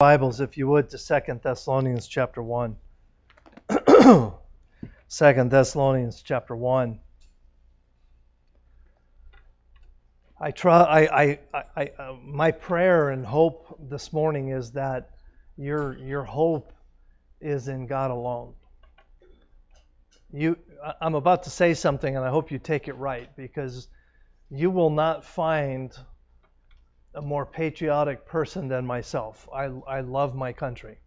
Bibles, if you would, to Second Thessalonians chapter 1. 2 Thessalonians chapter 1. I try, I, I, I, uh, my prayer and hope this morning is that your, your hope is in God alone. You, I'm about to say something, and I hope you take it right because you will not find a more patriotic person than myself. I, I love my country.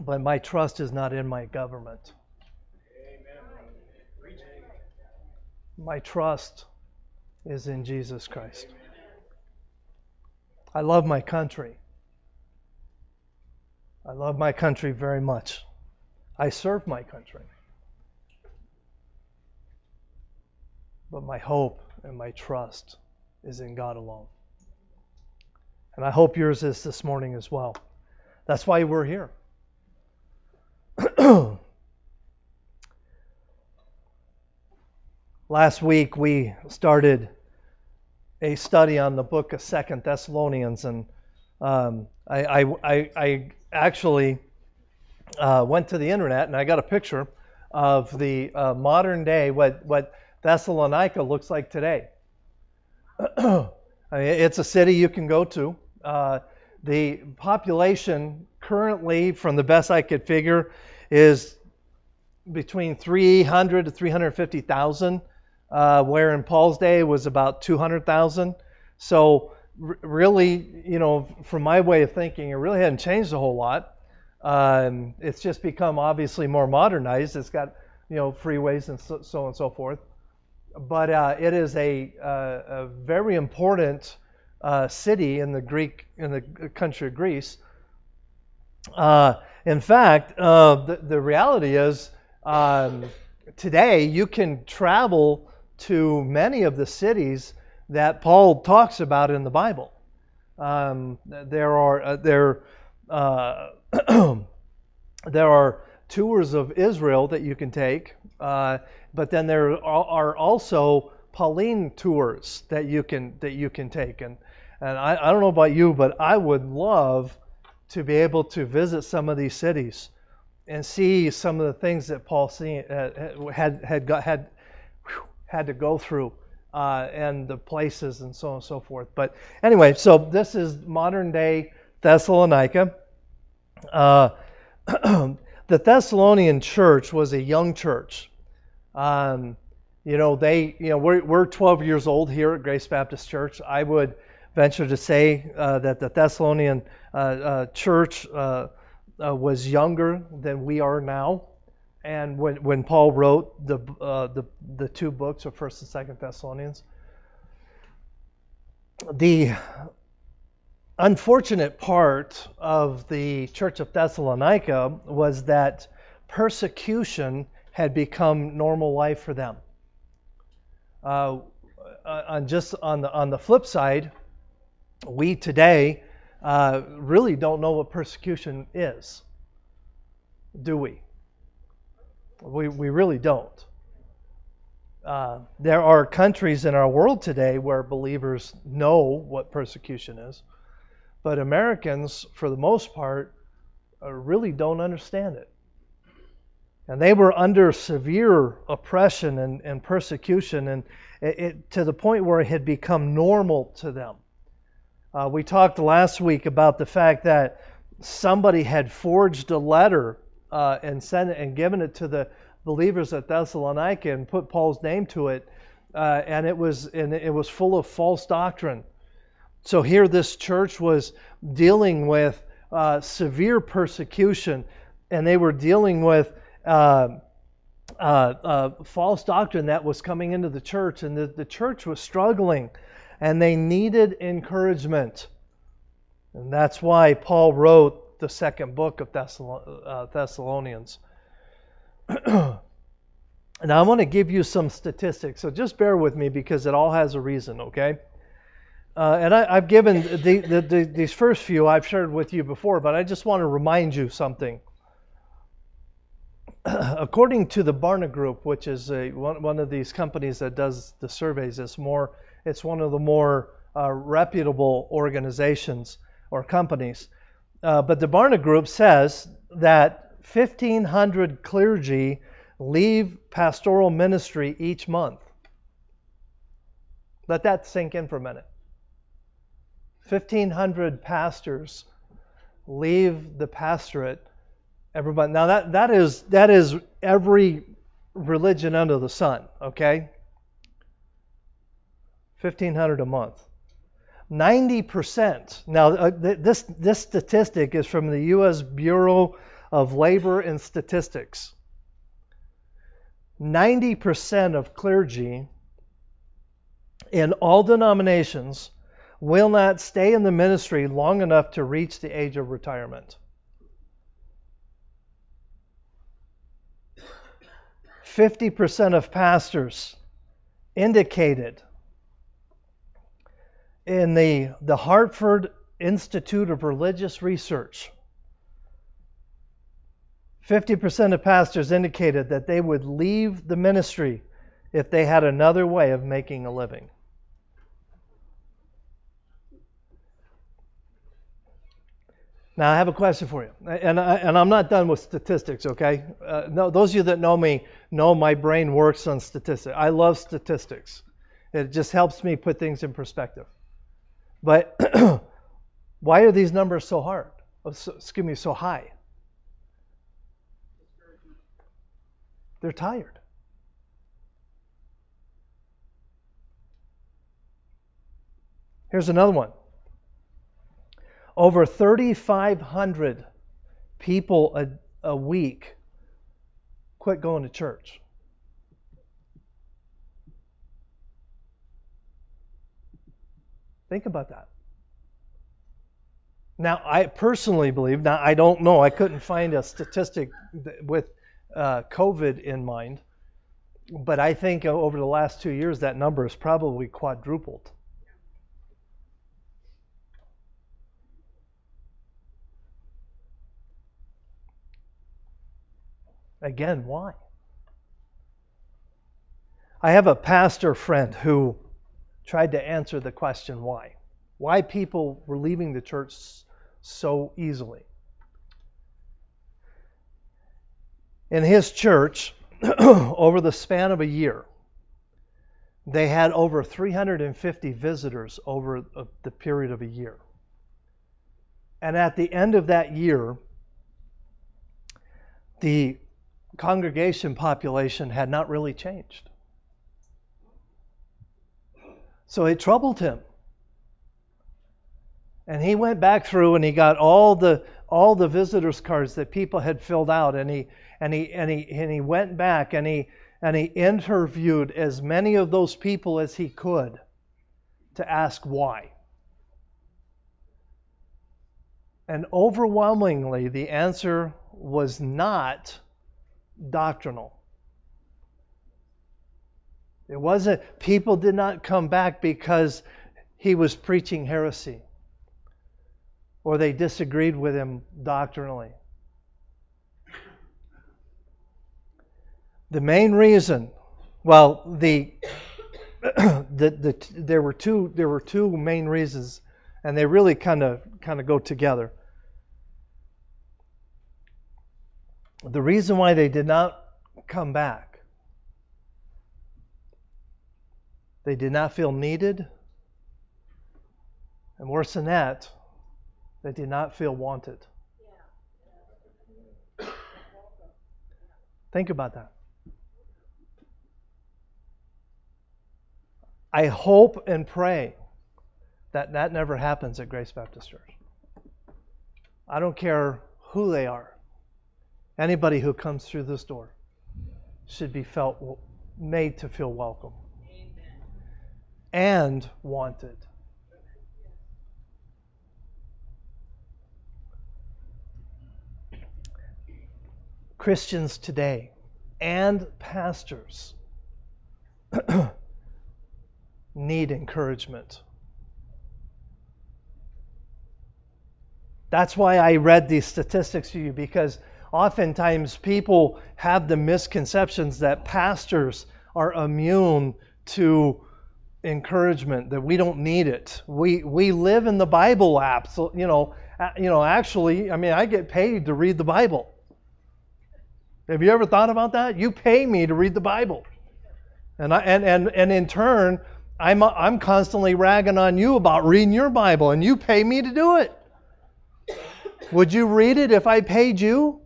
But my trust is not in my government. My trust is in Jesus Christ. I love my country. I love my country very much. I serve my country. But my hope and my trust is in God alone. And I hope yours is this morning as well. That's why we're here. Last week we started a study on the book of Second Thessalonians, and um, I, I, I, actually uh, went to the internet and I got a picture of the uh, modern day what what Thessalonica looks like today. I mean, it's a city you can go to. Uh, the population currently, from the best I could figure, is between 300 to 350,000, uh, where in Paul's day was about 200,000. So r- really, you know, from my way of thinking, it really hadn't changed a whole lot. Um, it's just become obviously more modernized. It's got you know freeways and so, so on and so forth but uh, it is a, uh, a very important uh, city in the Greek in the country of Greece. Uh, in fact, uh, the, the reality is um, today you can travel to many of the cities that Paul talks about in the Bible. Um, there are uh, there there are tours of Israel that you can take. Uh, but then there are also Pauline tours that you can that you can take. And and I, I don't know about you, but I would love to be able to visit some of these cities and see some of the things that Paul seen, uh, had had got, had had to go through. Uh, and the places and so on and so forth. But anyway, so this is modern day Thessalonica. Uh, the Thessalonian church was a young church. Um, you know, they, you know, we're, we're 12 years old here at Grace Baptist Church. I would venture to say uh, that the Thessalonian uh, uh, church uh, uh, was younger than we are now. And when, when Paul wrote the, uh, the, the two books of First and Second Thessalonians, the unfortunate part of the church of Thessalonica was that persecution had become normal life for them. Uh, uh, on just on the on the flip side, we today uh, really don't know what persecution is, do we? We we really don't. Uh, there are countries in our world today where believers know what persecution is, but Americans, for the most part, uh, really don't understand it. And they were under severe oppression and, and persecution, and it, it, to the point where it had become normal to them. Uh, we talked last week about the fact that somebody had forged a letter uh, and sent it and given it to the believers at Thessalonica and put Paul's name to it, uh, and it was and it was full of false doctrine. So here, this church was dealing with uh, severe persecution, and they were dealing with uh, uh, uh, false doctrine that was coming into the church, and the, the church was struggling, and they needed encouragement. And that's why Paul wrote the second book of uh, Thessalonians. and I want to give you some statistics, so just bear with me because it all has a reason, okay? Uh, and I, have given the, the, the, these first few I've shared with you before, but I just want to remind you something. according to the Barna Group, which is a, one, one of these companies that does the surveys, it's more it's one of the more uh, reputable organizations or companies. Uh, but the Barna Group says that 1,500 clergy leave pastoral ministry each month. Let that sink in for a minute. 1,500 pastors leave the pastorate every month. Now that, that is that is every religion under the sun, okay? 1,500 a month. 90%. Now, uh, this, this statistic is from the U.S. Bureau of Labor and Statistics. 90% of clergy in all denominations will not stay in the ministry long enough to reach the age of retirement. 50% of pastors indicated in the, the Hartford Institute of Religious Research, 50% of pastors indicated that they would leave the ministry if they had another way of making a living. Now, I have a question for you, and, I, and I'm not done with statistics, okay? Uh, no, those of you that know me know my brain works on statistics. I love statistics. It just helps me put things in perspective. But why are these numbers so hard? Oh, excuse me, so high? They're tired. Here's another one. Over 3,500 people a, a week quit going to church. Think about that. Now, I personally believe, now I don't know, I couldn't find a statistic with uh, COVID in mind, but I think over the last two years that number has probably quadrupled. Again, why? I have a pastor friend who tried to answer the question why. Why people were leaving the church so easily. In his church, over the span of a year, they had over 350 visitors over the period of a year. And at the end of that year, the congregation population had not really changed. So it troubled him. And he went back through and he got all the all the visitors cards that people had filled out and he and he and he and he went back and he and he interviewed as many of those people as he could to ask why. And overwhelmingly the answer was not doctrinal. It wasn't, people did not come back because he was preaching heresy or they disagreed with him doctrinally. The main reason, well, the, the, the there were two there were two main reasons, and they really kind of kind of go together. The reason why they did not come back They did not feel needed. And worse than that, they did not feel wanted. Think about that. I hope and pray that that never happens at Grace Baptist Church. I don't care who they are. Anybody who comes through this door should be felt made to feel welcome and wanted. Christians today and pastors need encouragement. That's why I read these statistics to you because oftentimes people have the misconceptions that pastors are immune to encouragement that we don't need it. We we live in the Bible app, so you know, you know. Actually, I mean, I get paid to read the Bible. Have you ever thought about that? You pay me to read the Bible, and I and and and in turn, I'm I'm constantly ragging on you about reading your Bible, and you pay me to do it. Would you read it if I paid you?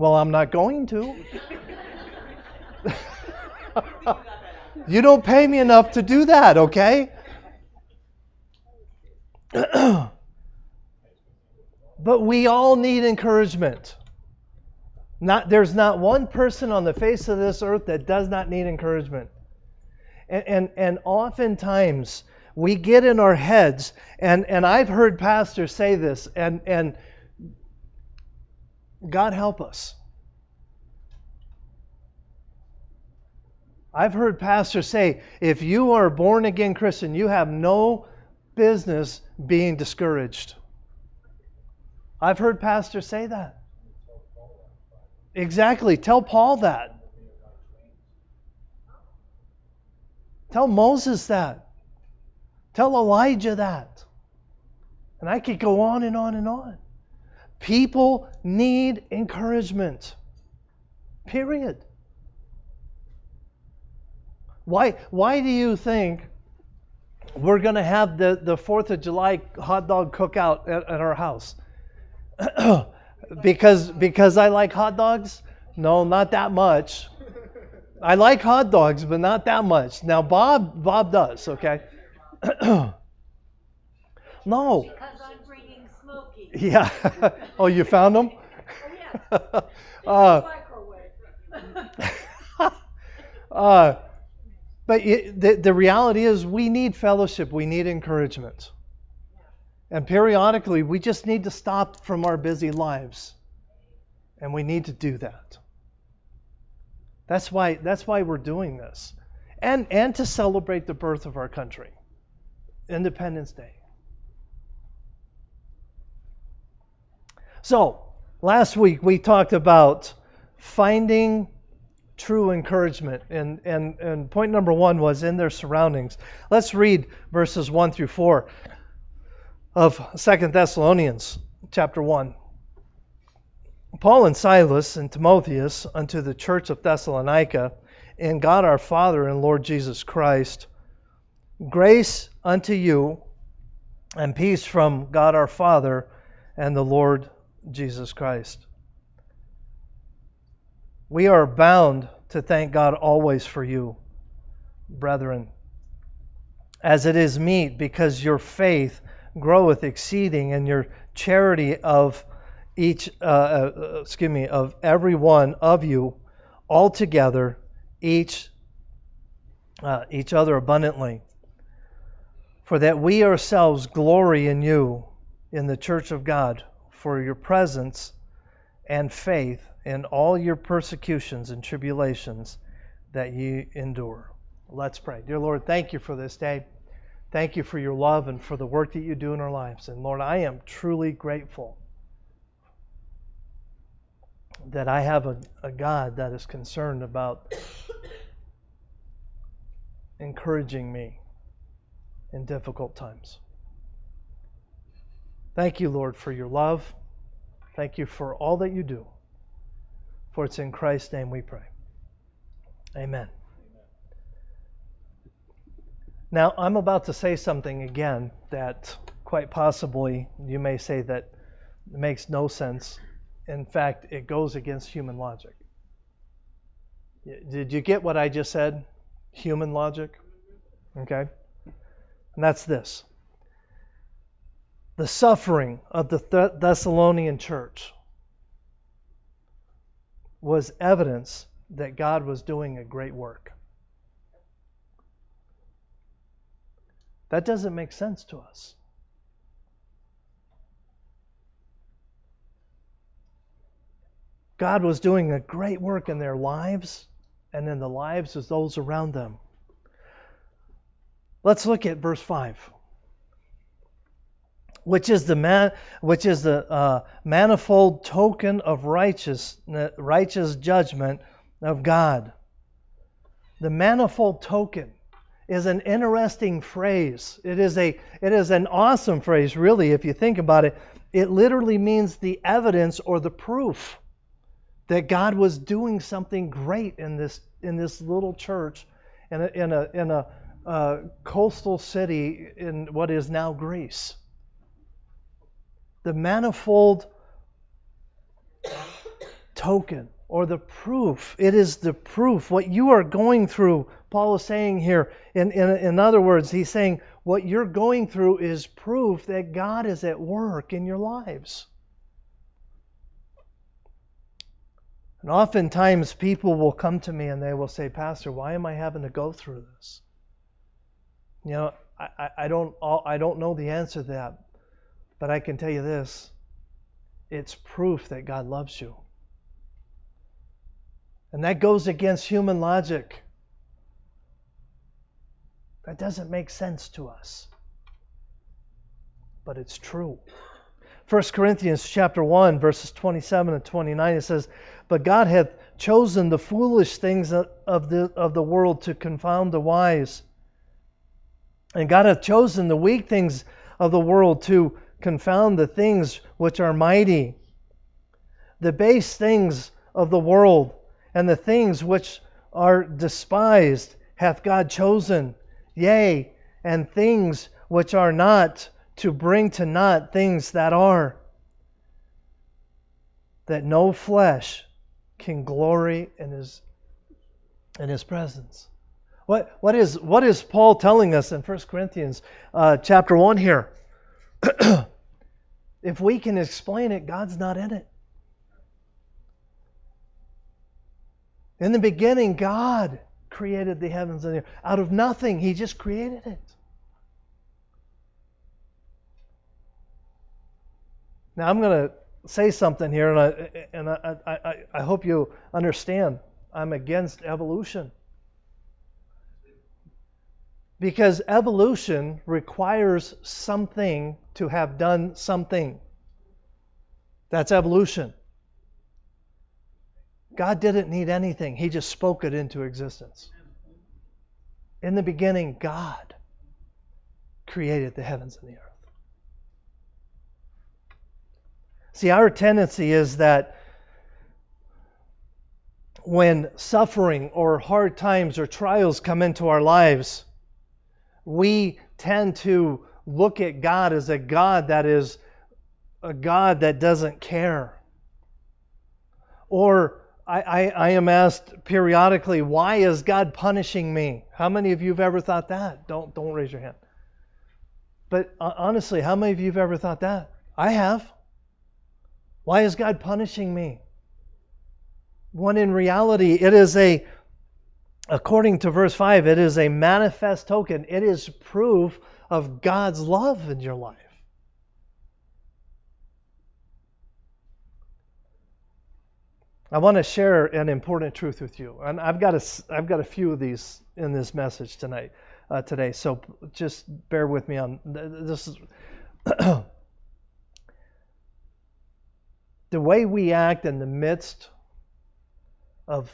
Well, I'm not going to. You don't pay me enough to do that, okay? but we all need encouragement. Not, there's not one person on the face of this earth that does not need encouragement. And, and, and oftentimes we get in our heads, and, and I've heard pastors say this, and, and God help us. I've heard pastors say, if you are a born again Christian, you have no business being discouraged. I've heard pastors say that. Exactly. Tell Paul that. Tell Moses that. Tell Elijah that. And I could go on and on and on. People need encouragement. Period. Why, why do you think we're going to have the, the 4th of July hot dog cookout at, at our house? because, because I like hot dogs? No, not that much. I like hot dogs, but not that much. Now Bob Bob does, okay? no. Because I'm bringing Smoky. Yeah. oh, you found them? Oh, yeah. uh, uh, but it, the, the reality is, we need fellowship, we need encouragement. And periodically, we just need to stop from our busy lives. And we need to do that. That's why, that's why we're doing this. And, and to celebrate the birth of our country, Independence Day. So, last week we talked about finding true encouragement. And, and, and point number one was in their surroundings. Let's read verses 1 through 4 of Second Thessalonians chapter 1. Paul and Silas and Timotheus unto the church of Thessalonica, and God our Father and Lord Jesus Christ, grace unto you and peace from God our Father and the Lord Jesus Christ. We are bound to thank God always for you, brethren, as it is meet, because your faith groweth exceeding, and your charity of each, uh, uh, excuse me, of every one of you, altogether, each, uh, each other abundantly. For that we ourselves glory in you, in the church of God, for your presence and faith in all your persecutions and tribulations that you endure. Let's pray. Dear Lord, thank you for this day. Thank you for your love and for the work that you do in our lives. And Lord, I am truly grateful that I have a, a God that is concerned about encouraging me in difficult times. Thank you, Lord, for your love. Thank you for all that you do. For it's in Christ's name we pray. Amen. Now, I'm about to say something again that quite possibly you may say that makes no sense. In fact, it goes against human logic. Did you get what I just said? Human logic? Okay? And that's this the suffering of the Thessalonian church was evidence that God was doing a great work. That doesn't make sense to us. God was doing a great work in their lives and in the lives of those around them. Let's look at verse 5 which is the man, which is the uh, manifold token of righteous, righteous judgment of God. The manifold token. is an interesting phrase. It is a it is an awesome phrase, really, if you think about it. It literally means the evidence or the proof that God was doing something great in this in this little church in a in a in a uh, coastal city in what is now Greece. The manifold token or the proof. It is the proof. What you are going through, Paul is saying here. In, in, in other words, he's saying what you're going through is proof that God is at work in your lives. And oftentimes people will come to me and they will say, Pastor, why am I having to go through this? You know, I, I, don't, I don't know the answer to that, but I can tell you this it's proof that God loves you. And that goes against human logic. That doesn't make sense to us. But it's true. 1 Corinthians chapter 1 verses 27 and 29 it says, "But God hath chosen the foolish things of the of the world to confound the wise. And God hath chosen the weak things of the world to confound the things which are mighty. The base things of the world and the things which are despised hath God chosen, yea, and things which are not, to bring to naught things that are, that no flesh can glory in his, in his presence. What, what, is, what is Paul telling us in 1 Corinthians uh, chapter 1 here? if we can explain it, God's not in it. In the beginning, God created the heavens and the earth. Out of nothing, He just created it. Now, I'm going to say something here, and, I, and I, I, I hope you understand. I'm against evolution. Because evolution requires something to have done something. That's evolution. God didn't need anything, He just spoke it into existence. In the beginning, God created the heavens and the earth. See, our tendency is that when suffering or hard times or trials come into our lives, we tend to look at God as a God that is a God that doesn't care. Or I, I, I, am asked periodically, why is God punishing me? How many of you have ever thought that? Don't don't raise your hand. But uh, honestly, how many of you have ever thought that? I have. Why is God punishing me? When in reality, it is a, according to verse 5, it is a manifest token. It is proof of God's love in your life. I want to share an important truth with you, and I've got a, I've got a few of these in this message tonight, uh, today. So just bear with me on this. Is the way we act in the midst of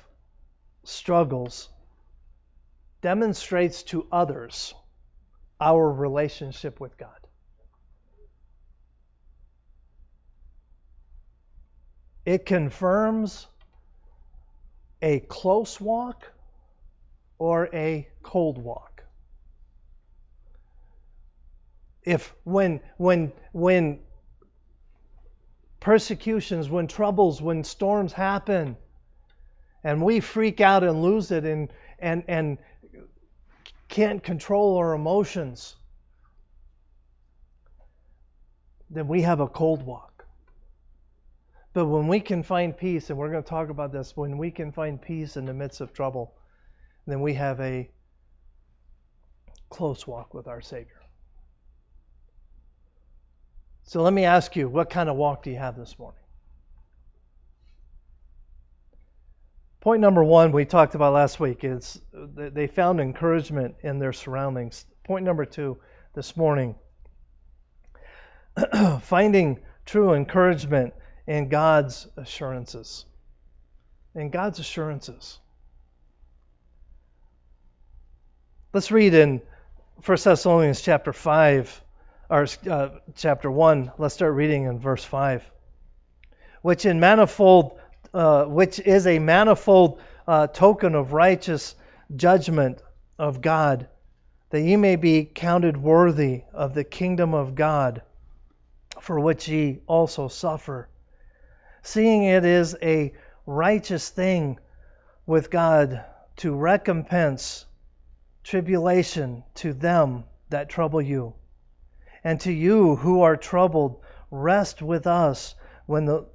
struggles demonstrates to others our relationship with God. It confirms a close walk or a cold walk. If when when when persecutions, when troubles, when storms happen, and we freak out and lose it and and and can't control our emotions, then we have a cold walk. But when we can find peace, and we're going to talk about this, when we can find peace in the midst of trouble, then we have a close walk with our Savior. So let me ask you, what kind of walk do you have this morning? Point number one we talked about last week is they found encouragement in their surroundings. Point number two this morning finding true encouragement in God's assurances. And God's assurances. Let's read in 1 Thessalonians chapter 5, or uh, chapter 1. Let's start reading in verse 5. Which in manifold, uh, which is a manifold uh, token of righteous judgment of God, that ye may be counted worthy of the kingdom of God, for which ye also suffer. Seeing it is a righteous thing with God to recompense tribulation to them that trouble you. And to you who are troubled, rest with us when the,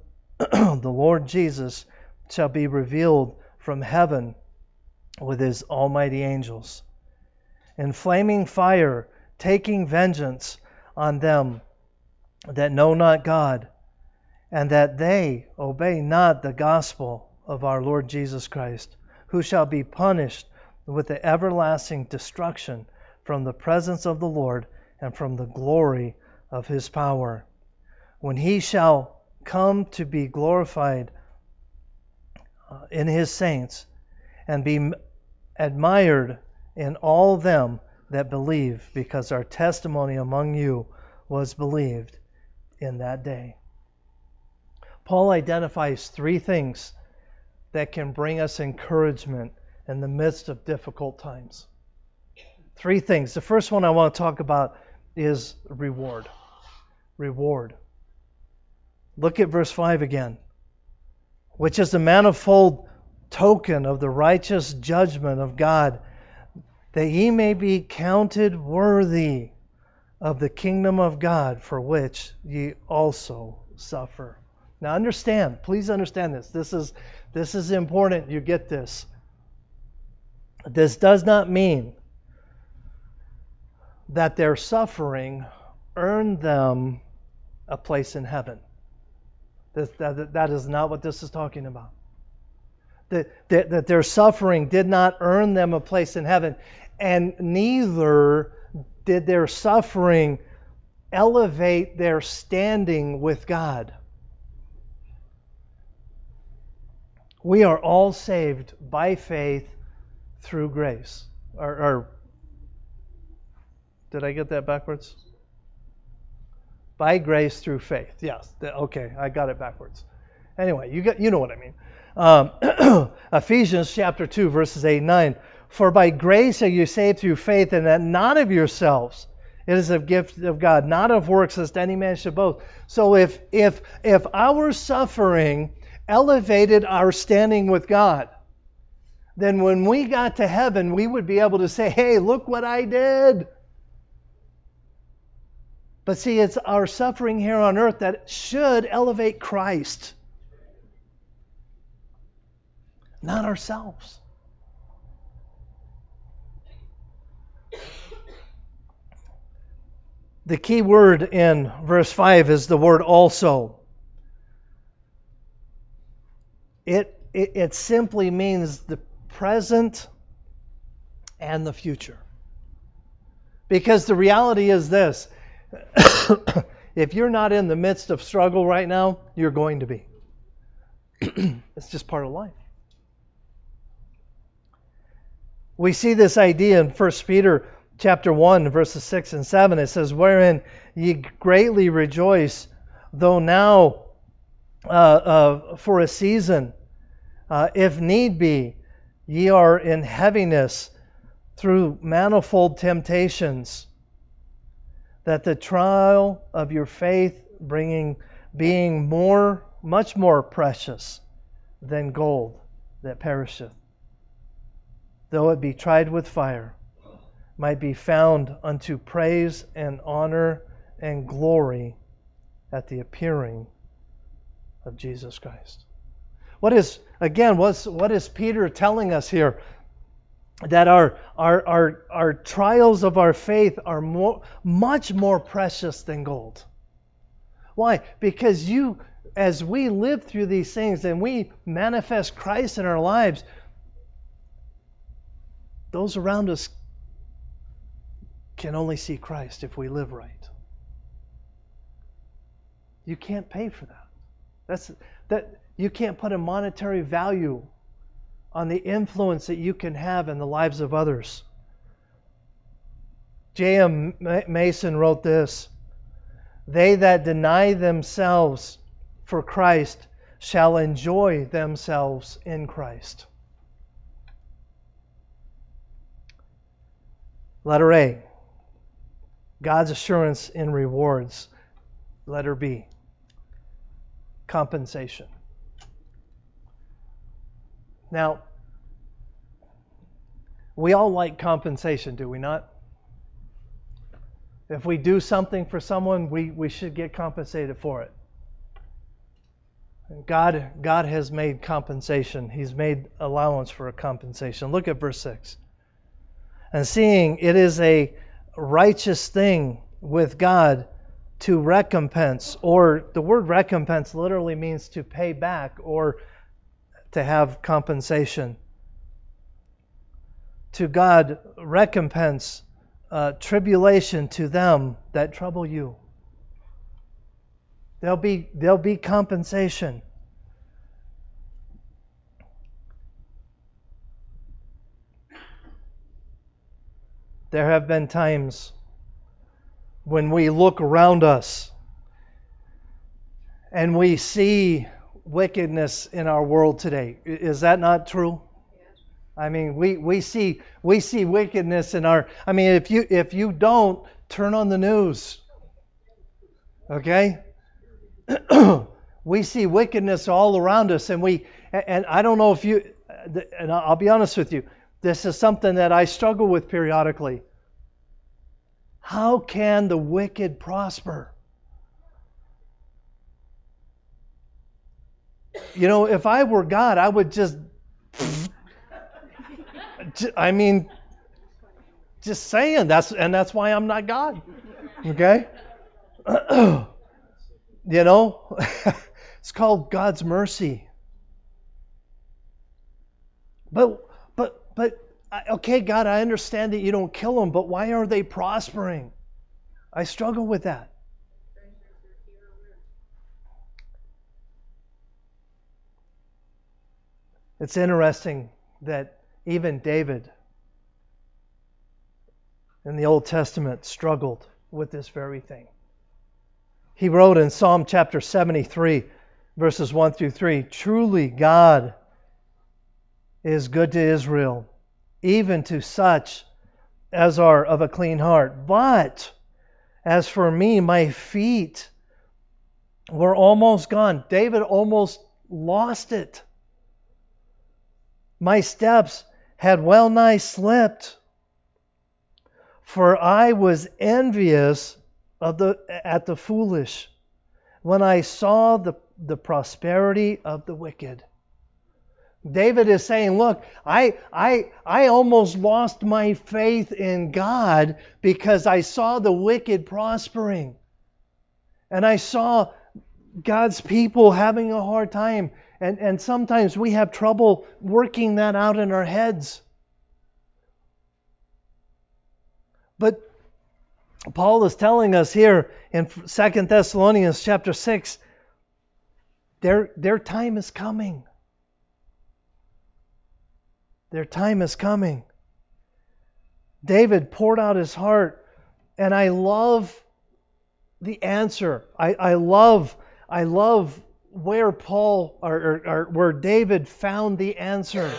the Lord Jesus shall be revealed from heaven with his almighty angels. In flaming fire, taking vengeance on them that know not God, and that they obey not the gospel of our Lord Jesus Christ, who shall be punished with the everlasting destruction from the presence of the Lord and from the glory of his power. When he shall come to be glorified uh, in his saints and be admired in all them that believe, because our testimony among you was believed in that day. Paul identifies three things that can bring us encouragement in the midst of difficult times. Three things. The first one I want to talk about is reward. Reward. Look at verse 5 again. Which is the manifold token of the righteous judgment of God, that ye may be counted worthy of the kingdom of God, for which ye also suffer. Now understand, please understand this. This is this is important. You get this. This does not mean that their suffering earned them a place in heaven. That, that is not what this is talking about. That, that, that their suffering did not earn them a place in heaven, and neither did their suffering elevate their standing with God. We are all saved by faith through grace. Or, or did I get that backwards? By grace through faith. Yes. Okay, I got it backwards. Anyway, you get you know what I mean. Um, Ephesians chapter 2 verses 8 and 9. For by grace are you saved through faith, and that not of yourselves. It is a gift of God, not of works, lest any man should boast. So if if if our suffering elevated our standing with God, then when we got to heaven, we would be able to say, hey, look what I did. But see, it's our suffering here on earth that should elevate Christ, not ourselves. The key word in verse 5 is the word also. It, it, it simply means the present and the future. Because the reality is this if you're not in the midst of struggle right now, you're going to be. it's just part of life. We see this idea in 1 Peter chapter 1 verses 6 and 7 it says wherein ye greatly rejoice though now uh, uh, for a season uh, if need be Ye are in heaviness through manifold temptations, that the trial of your faith bringing being more much more precious than gold that perisheth, though it be tried with fire, might be found unto praise and honor and glory at the appearing of Jesus Christ. What is, again, what's, what is Peter telling us here? That our, our, our, our trials of our faith are more, much more precious than gold. Why? Because you, as we live through these things and we manifest Christ in our lives, those around us can only see Christ if we live right. You can't pay for that. That's that you can't put a monetary value on the influence that you can have in the lives of others. J.M. Mason wrote this They that deny themselves for Christ shall enjoy themselves in Christ. Letter A God's assurance in rewards. Letter B compensation. Now, we all like compensation, do we not? If we do something for someone, we, we should get compensated for it. God, God has made compensation. He's made allowance for a compensation. Look at verse 6. And seeing it is a righteous thing with God to recompense, or the word recompense literally means to pay back or to have compensation. To God, recompense uh, tribulation to them that trouble you. There'll be, there'll be compensation. There have been times when we look around us and we see wickedness in our world today. Is that not true? I mean, we, we see we see wickedness in our I mean, if you if you don't turn on the news. Okay? we see wickedness all around us and we and I don't know if you and I'll be honest with you. This is something that I struggle with periodically. How can the wicked prosper? You know, if I were God, I would just I mean, just saying that's and that's why I'm not God. Okay? you know, it's called God's mercy. But but but okay, God, I understand that you don't kill them, but why are they prospering? I struggle with that. It's interesting that even David in the Old Testament struggled with this very thing. He wrote in Psalm chapter 73, verses 1 through 3 Truly God is good to Israel, even to such as are of a clean heart. But as for me, my feet were almost gone. David almost lost it. My steps had well nigh slipped, for I was envious of the, at the foolish when I saw the, the prosperity of the wicked. David is saying, Look, I, I, I almost lost my faith in God because I saw the wicked prospering. And I saw God's people having a hard time. And, and sometimes we have trouble working that out in our heads. But Paul is telling us here in 2 Thessalonians chapter 6 their, their time is coming. Their time is coming. David poured out his heart, and I love the answer. I, I love I love where Paul or, or, or where David found the answer.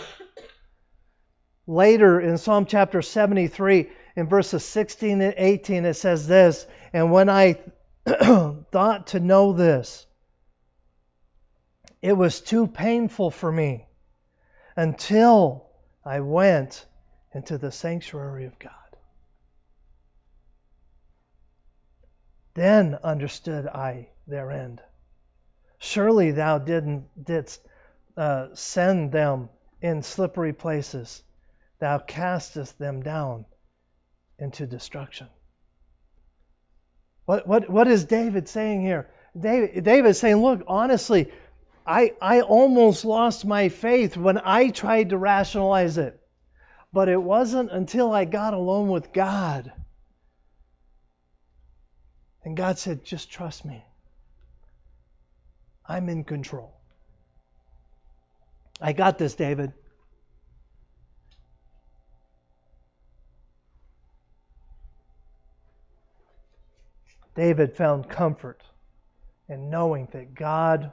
Later in Psalm chapter 73, in verses 16 and 18, it says this And when I thought to know this, it was too painful for me until I went into the sanctuary of God. Then understood I their end. Surely thou didn't, didst uh, send them in slippery places. Thou castest them down into destruction. What, what, what is David saying here? David, is saying, look, honestly, I, I almost lost my faith when I tried to rationalize it. But it wasn't until I got alone with God. And God said, just trust me. I'm in control. I got this, David. David found comfort in knowing that God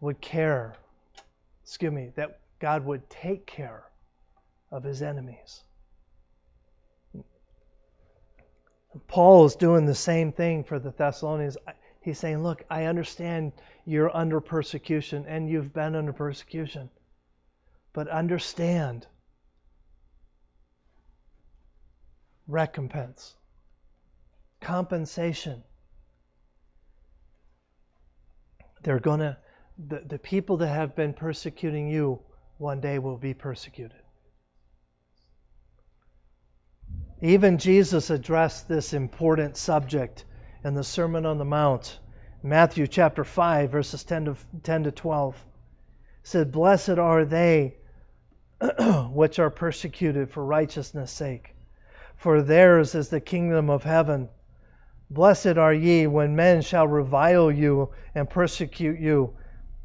would care, excuse me, that God would take care of his enemies. Paul is doing the same thing for the Thessalonians. He's saying, Look, I understand you're under persecution and you've been under persecution, but understand recompense, compensation. They're going to, the, the people that have been persecuting you one day will be persecuted. Even Jesus addressed this important subject in the Sermon on the Mount, Matthew chapter 5, verses 10 to, 10 to 12. Said, Blessed are they which are persecuted for righteousness' sake, for theirs is the kingdom of heaven. Blessed are ye when men shall revile you and persecute you,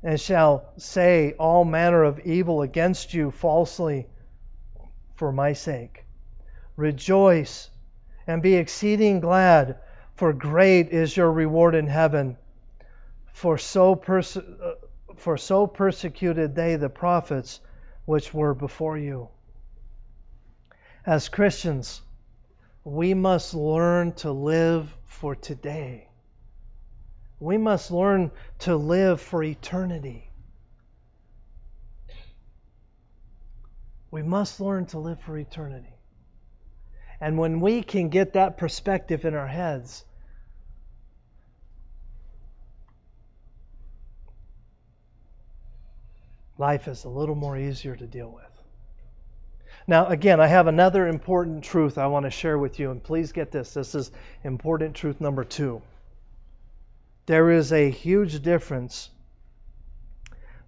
and shall say all manner of evil against you falsely for my sake. Rejoice and be exceeding glad, for great is your reward in heaven. For so, perse- uh, for so persecuted they the prophets which were before you. As Christians, we must learn to live for today. We must learn to live for eternity. We must learn to live for eternity. And when we can get that perspective in our heads, life is a little more easier to deal with. Now, again, I have another important truth I want to share with you, and please get this. This is important truth number two. There is a huge difference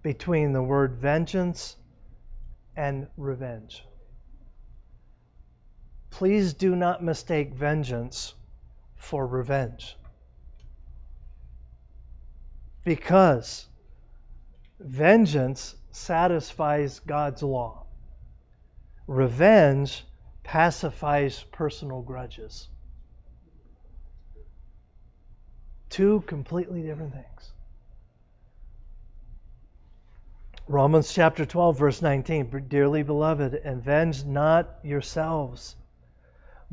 between the word vengeance and revenge. Please do not mistake vengeance for revenge. Because vengeance satisfies God's law, revenge pacifies personal grudges. Two completely different things. Romans chapter 12, verse 19 Dearly beloved, avenge not yourselves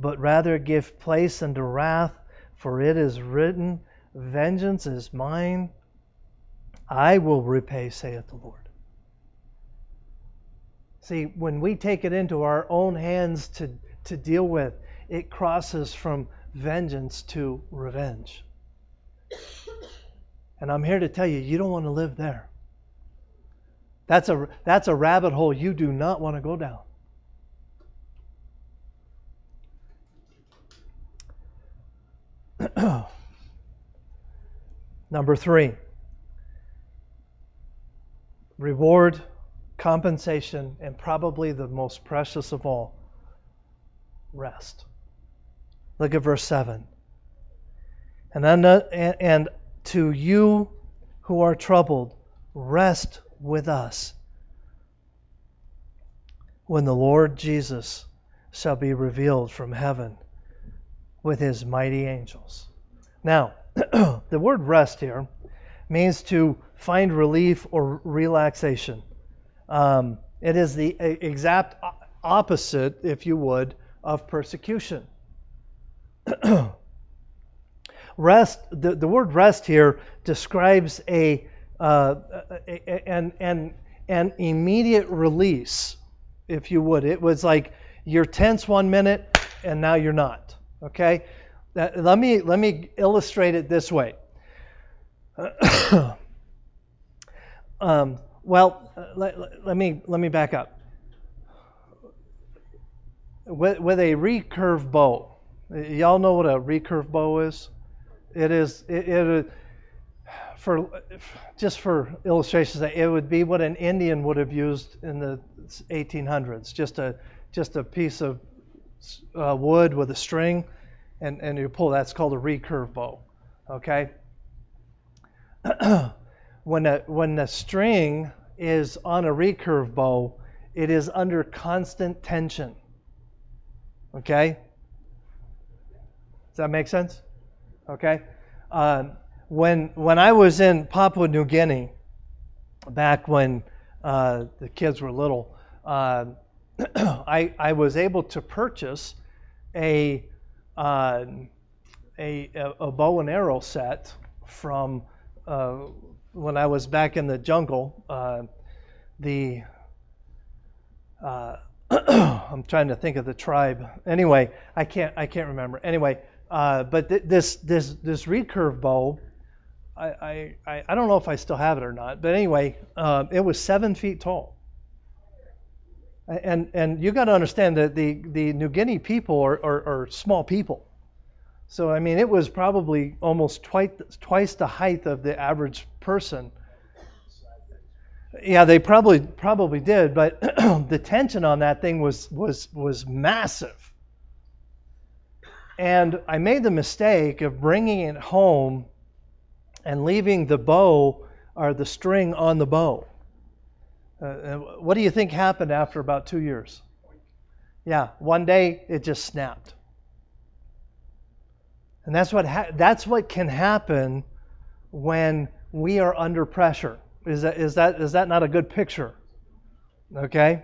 but rather give place unto wrath, for it is written, Vengeance is mine, I will repay, saith the Lord. See, when we take it into our own hands to, to deal with, it crosses from vengeance to revenge. And I'm here to tell you, you don't want to live there. That's a, that's a rabbit hole you do not want to go down. Number three, reward, compensation, and probably the most precious of all, rest. Look at verse 7. And, and to you who are troubled, rest with us when the Lord Jesus shall be revealed from heaven with his mighty angels. Now, the word rest here means to find relief or relaxation. Um, it is the exact opposite, if you would, of persecution. rest, the, the word rest here describes a, uh, an, an, an immediate release, if you would. It was like you're tense one minute and now you're not. Okay? let me let me illustrate it this way. um, well, let, let, me let me back up. With, with a recurve bow, y'all know what a recurve bow is? It is it, it for just for illustration's it would be what an Indian would have used in the 1800s. Just a just a piece of uh, wood with a string and, and you pull that's called a recurve bow. Okay? when, a, when the string is on a recurve bow, it is under constant tension. Okay? Does that make sense? Okay, uh, when when I was in Papua New Guinea, back when uh, the kids were little, uh, I I was able to purchase a, uh, a a bow and arrow set from uh, when I was back in the jungle. Uh, the uh, I'm trying to think of the tribe. Anyway, I can't I can't remember. Anyway, uh, but th- this this this recurve bow, I, I I don't know if I still have it or not. But anyway, uh, it was seven feet tall. And and you got to understand that the the New Guinea people are, are, are small people. So I mean, it was probably almost twice twice the height of the average person. Yeah, they probably probably did, but the tension on that thing was was was massive. And I made the mistake of bringing it home and leaving the bow or the string on the bow. Uh, what do you think happened after about two years? Yeah, one day it just snapped. And that's what ha- that's what can happen when we are under pressure. Is that is that is that not a good picture? Okay?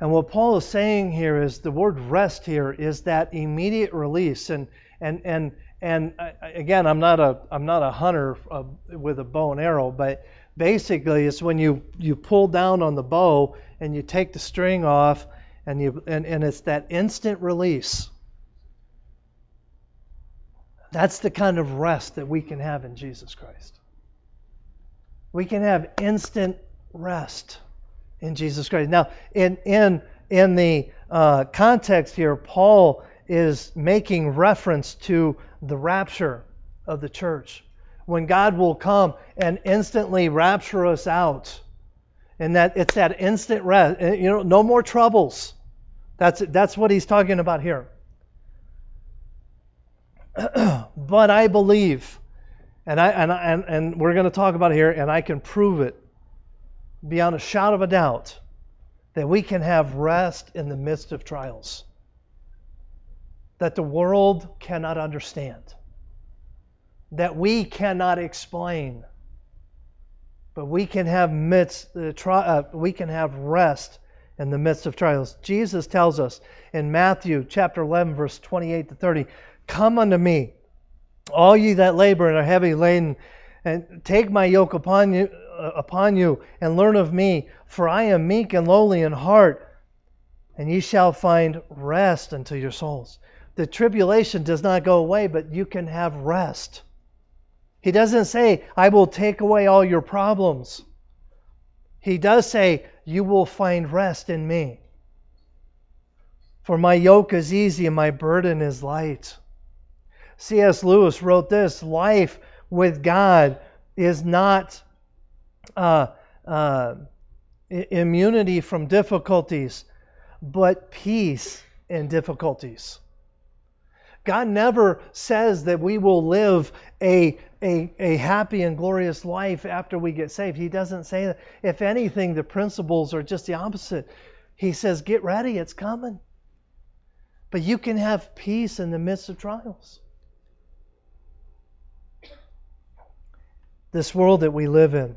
And what Paul is saying here is the word rest here is that immediate release and and and and uh, again I'm not a I'm not a hunter uh, with a bow and arrow but basically it's when you you pull down on the bow and you take the string off and you and, and it's that instant release that's the kind of rest that we can have in Jesus Christ we can have instant rest in Jesus Christ. Now, in in in the uh, context here, Paul is making reference to the rapture of the church, when God will come and instantly rapture us out, and that it's that instant rest. You know, no more troubles. That's that's what he's talking about here. but I believe and, I, and, and, and we're going to talk about here, and I can prove it beyond a shadow of a doubt that we can have rest in the midst of trials that the world cannot understand, that we cannot explain, but we can have midst, uh, tri- uh, we can have rest in the midst of trials. Jesus tells us in Matthew chapter 11 verse 28 to 30, "Come unto me, all ye that labor and are heavy laden, and take my yoke upon you, uh, upon you, and learn of me, for I am meek and lowly in heart, and ye shall find rest unto your souls. The tribulation does not go away, but you can have rest. He doesn't say, I will take away all your problems. He does say, You will find rest in me. For my yoke is easy and my burden is light. C.S. Lewis wrote this life with God is not uh, uh, immunity from difficulties, but peace in difficulties. God never says that we will live a, a, a happy and glorious life after we get saved. He doesn't say that. If anything, the principles are just the opposite. He says, Get ready, it's coming. But you can have peace in the midst of trials. This world that we live in,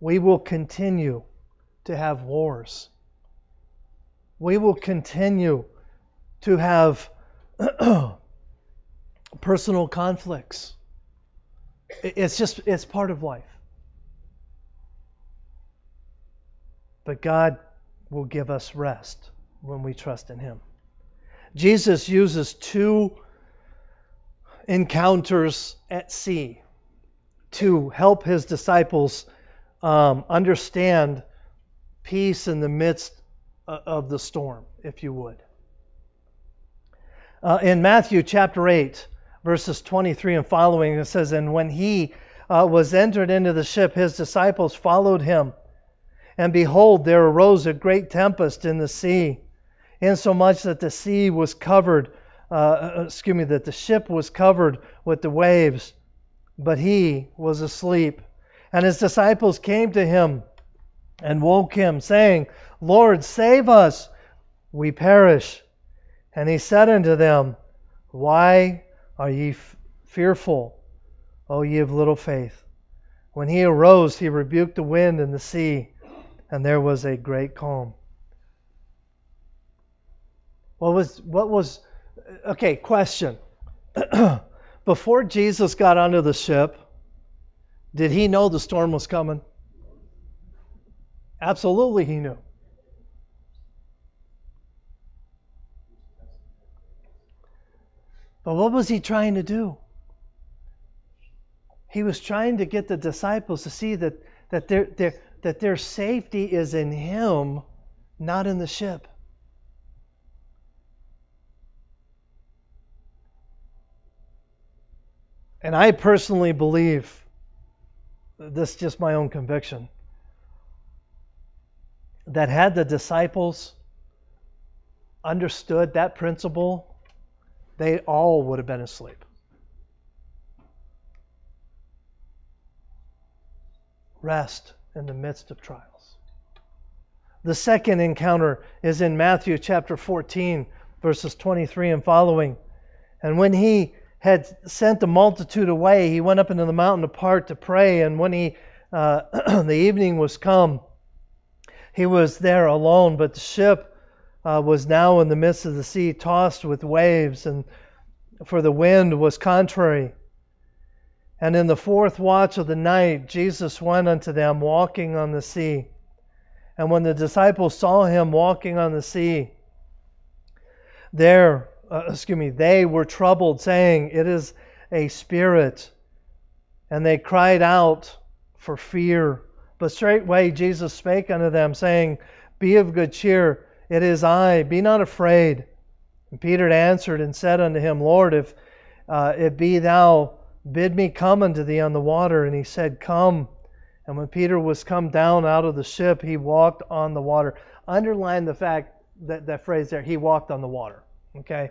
we will continue to have wars. We will continue to have personal conflicts. It's just, it's part of life. But God will give us rest when we trust in Him. Jesus uses two encounters at sea to help his disciples um, understand peace in the midst uh, of the storm, if you would. Uh, in Matthew chapter 8, verses 23 and following, it says, And when he uh, was entered into the ship, his disciples followed him. And behold, there arose a great tempest in the sea, insomuch that the sea was covered, uh, uh excuse me, that the ship was covered with the waves but he was asleep. And his disciples came to him and woke him, saying, Lord, save us, we perish. And he said unto them, Why are ye f- fearful, O ye of little faith? When he arose, he rebuked the wind and the sea, and there was a great calm. What was, what was, okay, question. Before Jesus got onto the ship, did he know the storm was coming? Absolutely, he knew. But what was he trying to do? He was trying to get the disciples to see that, that, their, their, that their safety is in him, not in the ship. And I personally believe, this is just my own conviction, that had the disciples understood that principle, they all would have been asleep. Rest in the midst of trials. The second encounter is in Matthew chapter 14, verses 23 and following. And when he had sent the multitude away, he went up into the mountain apart to pray. And when he uh, the evening was come, he was there alone. But the ship uh, was now in the midst of the sea, tossed with waves, and for the wind was contrary. And in the fourth watch of the night, Jesus went unto them walking on the sea. And when the disciples saw him walking on the sea, there uh, excuse me, they were troubled, saying, It is a spirit. And they cried out for fear. But straightway Jesus spake unto them, saying, Be of good cheer, it is I, be not afraid. And Peter answered and said unto him, Lord, if uh, it be thou, bid me come unto thee on the water. And he said, Come. And when Peter was come down out of the ship, he walked on the water. Underline the fact that that phrase there, he walked on the water. Okay?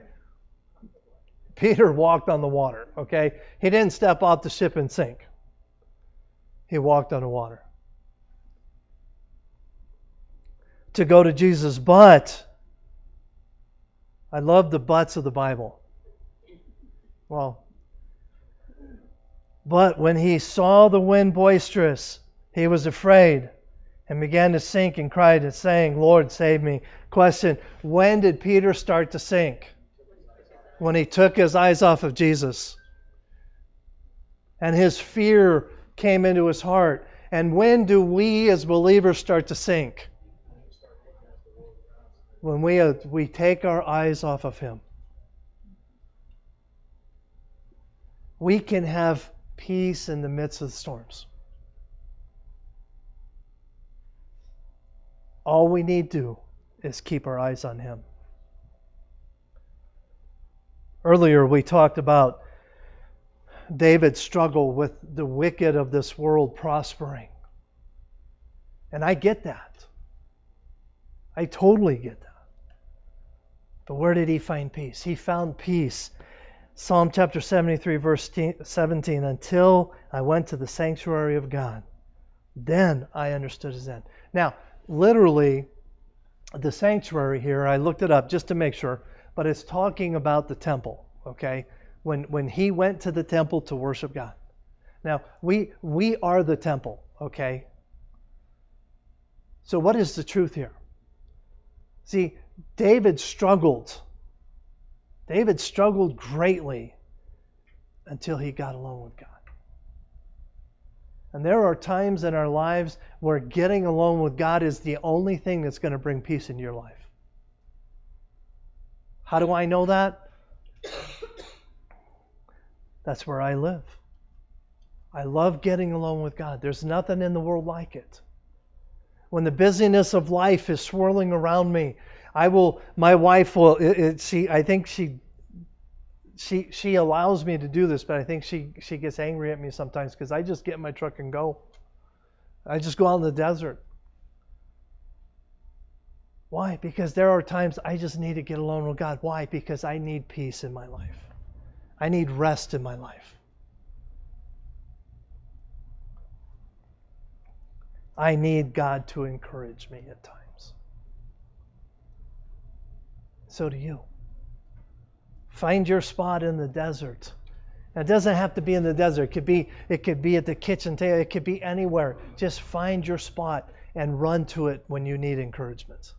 Peter walked on the water, okay? He didn't step off the ship and sink. He walked on the water. To go to Jesus, but I love the buts of the Bible. Well, but when he saw the wind boisterous, he was afraid and began to sink and cried saying, Lord, save me. Question When did Peter start to sink? When he took his eyes off of Jesus. And his fear came into his heart. And when do we as believers start to sink? When we, uh, we take our eyes off of him. We can have peace in the midst of the storms. All we need to do is keep our eyes on him. Earlier, we talked about David's struggle with the wicked of this world prospering. And I get that. I totally get that. But where did he find peace? He found peace. Psalm chapter 73, verse 17 Until I went to the sanctuary of God, then I understood his end. Now, literally, the sanctuary here, I looked it up just to make sure but it's talking about the temple, okay? When, when he went to the temple to worship God. Now, we, we are the temple, okay? So, what is the truth here? See, David struggled. David struggled greatly until he got alone with God. And there are times in our lives where getting alone with God is the only thing that's going to bring peace in your life. How do I know that? That's where I live. I love getting alone with God. There's nothing in the world like it. When the busyness of life is swirling around me, I will. My wife will. It, it, she. I think she. She she allows me to do this, but I think she she gets angry at me sometimes because I just get in my truck and go. I just go out in the desert. Why? Because there are times I just need to get alone with God. Why? Because I need peace in my life. I need rest in my life. I need God to encourage me at times. So do you. Find your spot in the desert It doesn't have to be in the desert. It could be it could be at the kitchen table. It could be anywhere. Just find your spot and run to it when you need encouragement.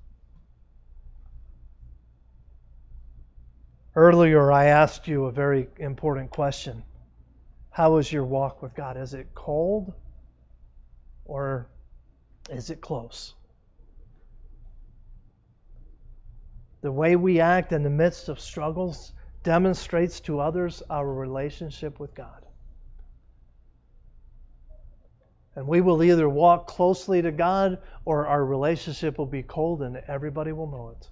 Earlier I asked you a very important question. How is your walk with God? Is it cold or is it close? The way we act in the midst of struggles demonstrates to others our relationship with God. And we will either walk closely to God or our relationship will be cold and everybody will know it.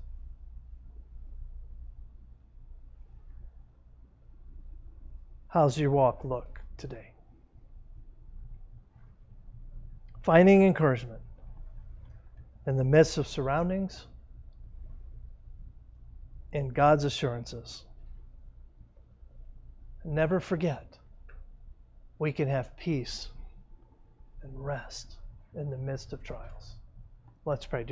How's your walk look today? Finding encouragement in the midst of surroundings in God's assurances. Never forget, we can have peace and rest in the midst of trials. Let's pray.